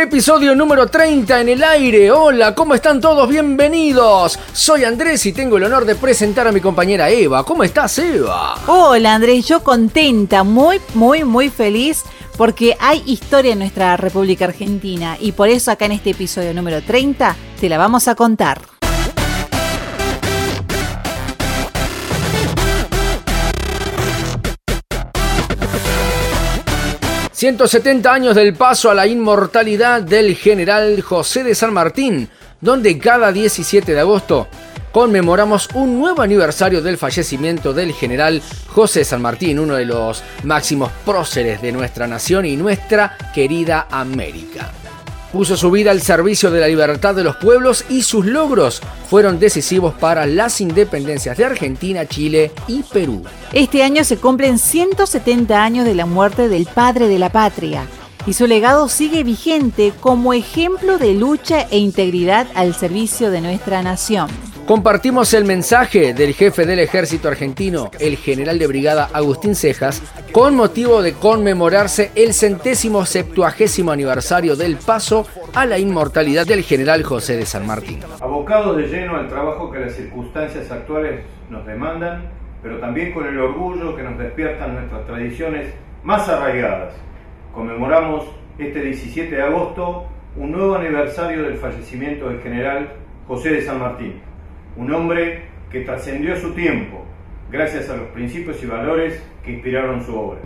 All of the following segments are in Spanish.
Episodio número 30 en el aire. Hola, ¿cómo están todos? Bienvenidos. Soy Andrés y tengo el honor de presentar a mi compañera Eva. ¿Cómo estás, Eva? Hola, Andrés. Yo contenta, muy, muy, muy feliz porque hay historia en nuestra República Argentina y por eso acá en este episodio número 30 te la vamos a contar. 170 años del paso a la inmortalidad del general José de San Martín, donde cada 17 de agosto conmemoramos un nuevo aniversario del fallecimiento del general José San Martín, uno de los máximos próceres de nuestra nación y nuestra querida América. Puso su vida al servicio de la libertad de los pueblos y sus logros fueron decisivos para las independencias de Argentina, Chile y Perú. Este año se cumplen 170 años de la muerte del padre de la patria y su legado sigue vigente como ejemplo de lucha e integridad al servicio de nuestra nación. Compartimos el mensaje del jefe del ejército argentino, el general de brigada Agustín Cejas, con motivo de conmemorarse el centésimo septuagésimo aniversario del paso a la inmortalidad del general José de San Martín. Abocados de lleno al trabajo que las circunstancias actuales nos demandan, pero también con el orgullo que nos despiertan nuestras tradiciones más arraigadas. Conmemoramos este 17 de agosto un nuevo aniversario del fallecimiento del general José de San Martín un hombre que trascendió su tiempo gracias a los principios y valores que inspiraron su obra.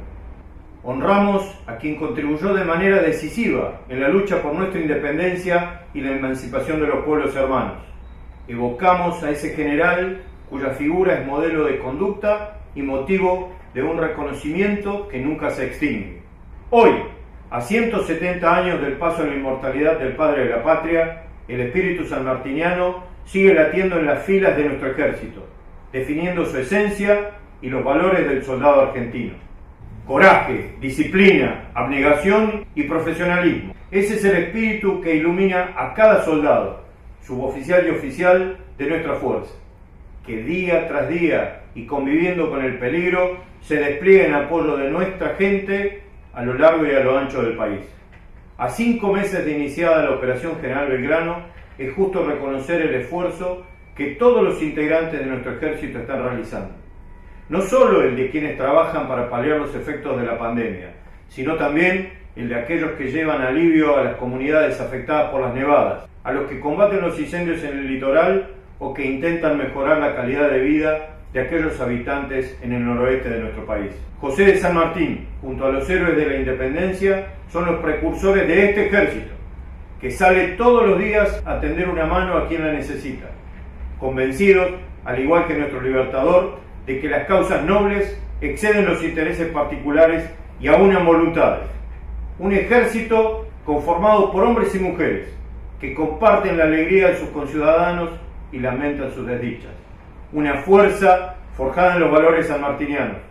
Honramos a quien contribuyó de manera decisiva en la lucha por nuestra independencia y la emancipación de los pueblos hermanos. Evocamos a ese general cuya figura es modelo de conducta y motivo de un reconocimiento que nunca se extingue. Hoy, a 170 años del paso a la inmortalidad del Padre de la Patria, el espíritu sanmartiniano sigue latiendo en las filas de nuestro ejército, definiendo su esencia y los valores del soldado argentino. Coraje, disciplina, abnegación y profesionalismo. Ese es el espíritu que ilumina a cada soldado, suboficial y oficial de nuestra fuerza, que día tras día y conviviendo con el peligro se despliega en apoyo de nuestra gente a lo largo y a lo ancho del país. A cinco meses de iniciada la Operación General Belgrano, es justo reconocer el esfuerzo que todos los integrantes de nuestro ejército están realizando. No solo el de quienes trabajan para paliar los efectos de la pandemia, sino también el de aquellos que llevan alivio a las comunidades afectadas por las nevadas, a los que combaten los incendios en el litoral o que intentan mejorar la calidad de vida de aquellos habitantes en el noroeste de nuestro país. José de San Martín, junto a los héroes de la independencia, son los precursores de este ejército que sale todos los días a tender una mano a quien la necesita, convencidos, al igual que nuestro libertador, de que las causas nobles exceden los intereses particulares y aún en voluntades. Un ejército conformado por hombres y mujeres que comparten la alegría de sus conciudadanos y lamentan sus desdichas. Una fuerza forjada en los valores sanmartinianos,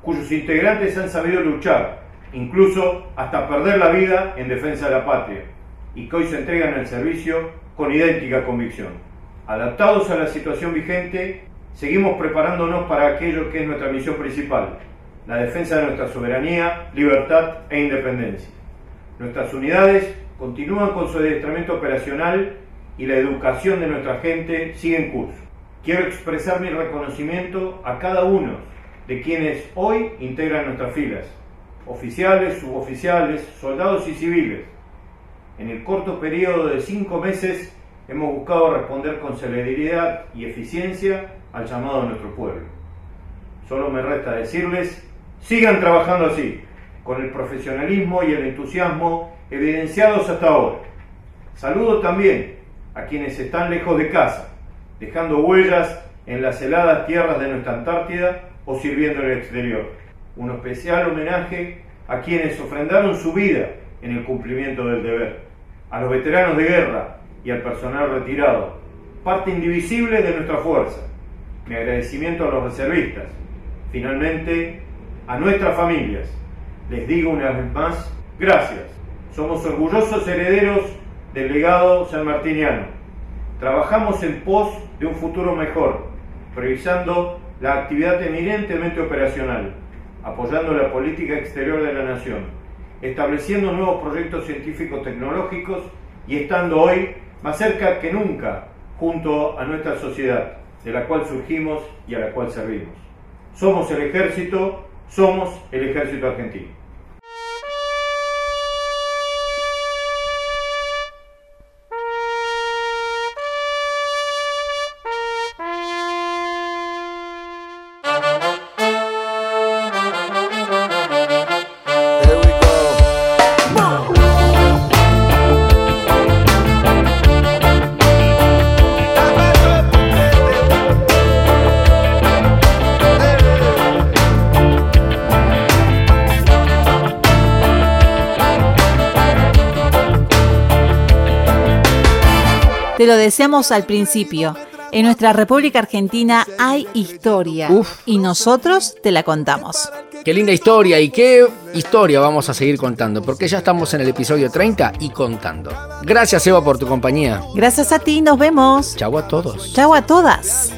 cuyos integrantes han sabido luchar, incluso hasta perder la vida en defensa de la patria y que hoy se entregan al servicio con idéntica convicción. Adaptados a la situación vigente, seguimos preparándonos para aquello que es nuestra misión principal, la defensa de nuestra soberanía, libertad e independencia. Nuestras unidades continúan con su adiestramiento operacional y la educación de nuestra gente sigue en curso. Quiero expresar mi reconocimiento a cada uno de quienes hoy integran nuestras filas, oficiales, suboficiales, soldados y civiles, en el corto periodo de cinco meses hemos buscado responder con celeridad y eficiencia al llamado de nuestro pueblo. Solo me resta decirles, sigan trabajando así, con el profesionalismo y el entusiasmo evidenciados hasta ahora. Saludo también a quienes están lejos de casa, dejando huellas en las heladas tierras de nuestra Antártida o sirviendo en el exterior. Un especial homenaje a quienes ofrendaron su vida en el cumplimiento del deber a los veteranos de guerra y al personal retirado, parte indivisible de nuestra fuerza. Mi agradecimiento a los reservistas. Finalmente, a nuestras familias. Les digo una vez más, gracias. Somos orgullosos herederos del legado sanmartiniano. Trabajamos en pos de un futuro mejor, priorizando la actividad eminentemente operacional, apoyando la política exterior de la nación estableciendo nuevos proyectos científicos tecnológicos y estando hoy más cerca que nunca junto a nuestra sociedad, de la cual surgimos y a la cual servimos. Somos el ejército, somos el ejército argentino. Te lo decíamos al principio. En nuestra República Argentina hay historia y nosotros te la contamos. Qué linda historia y qué historia vamos a seguir contando, porque ya estamos en el episodio 30 y contando. Gracias Eva por tu compañía. Gracias a ti, nos vemos. Chau a todos. Chau a todas.